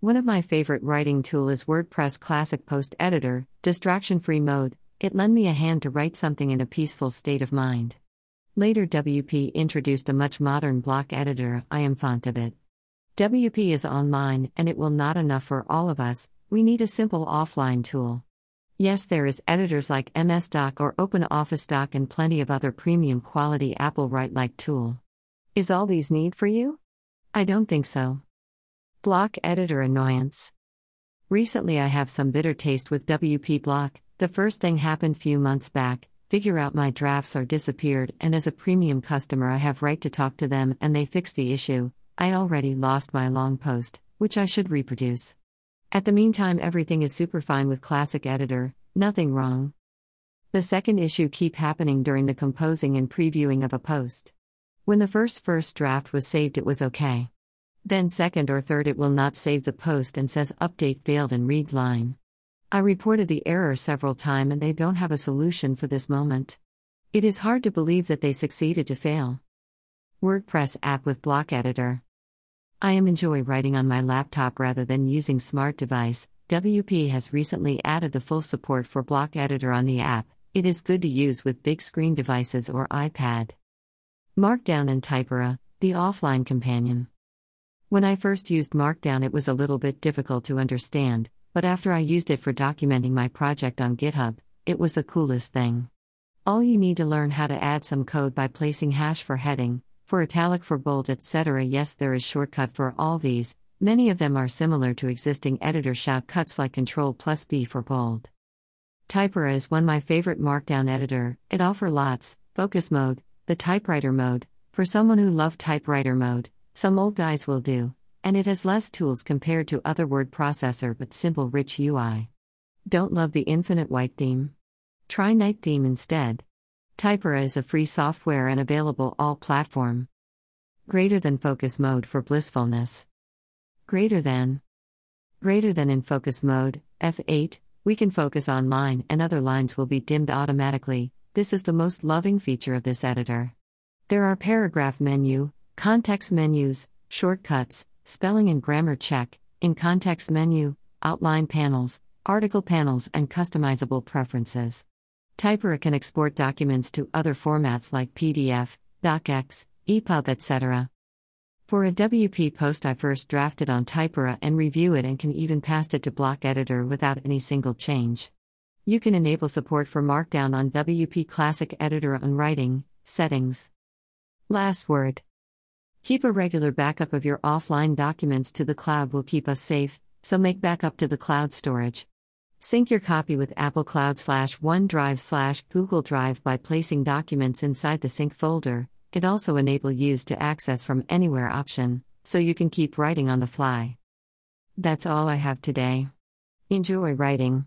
One of my favorite writing tool is WordPress Classic Post Editor, distraction-free mode. It lend me a hand to write something in a peaceful state of mind. Later WP introduced a much modern block editor, I am fond of it. WP is online and it will not enough for all of us. We need a simple offline tool. Yes, there is editors like MS Doc or OpenOffice Doc and plenty of other premium quality Apple Write like tool. Is all these need for you? I don't think so. Block editor annoyance. Recently I have some bitter taste with WP Block. The first thing happened few months back, figure out my drafts are disappeared and as a premium customer I have right to talk to them and they fix the issue. I already lost my long post, which I should reproduce. At the meantime everything is super fine with classic editor, nothing wrong. The second issue keep happening during the composing and previewing of a post. When the first first draft was saved it was okay. Then second or third it will not save the post and says update failed and read line. I reported the error several times and they don't have a solution for this moment. It is hard to believe that they succeeded to fail. WordPress app with block editor. I am enjoy writing on my laptop rather than using smart device. WP has recently added the full support for block editor on the app. It is good to use with big screen devices or iPad. Markdown and Typora, the offline companion. When I first used Markdown, it was a little bit difficult to understand, but after I used it for documenting my project on GitHub, it was the coolest thing. All you need to learn how to add some code by placing hash for heading, for italic for bold, etc. Yes, there is shortcut for all these. Many of them are similar to existing editor shortcuts like Ctrl plus B for bold. Typora is one my favorite markdown editor. It offer lots, focus mode, the typewriter mode, for someone who love typewriter mode, some old guys will do and it has less tools compared to other word processor but simple rich UI. Don't love the infinite white theme? Try night theme instead. Typora is a free software and available all platform. Greater than focus mode for blissfulness. Greater than. Greater than in focus mode, F8, we can focus on line and other lines will be dimmed automatically. This is the most loving feature of this editor. There are paragraph menu, context menus, shortcuts, spelling and grammar check, in context menu, outline panels, article panels, and customizable preferences. Typora can export documents to other formats like PDF, DocX, EPUB, etc. For a WP post, I first drafted on Typora and review it and can even pass it to Block Editor without any single change. You can enable support for Markdown on WP Classic Editor on Writing, Settings. Last word. Keep a regular backup of your offline documents to the cloud will keep us safe, so make backup to the cloud storage. Sync your copy with Apple Cloud slash OneDrive slash Google Drive by placing documents inside the sync folder. It also enable use to access from anywhere option, so you can keep writing on the fly. That's all I have today. Enjoy writing.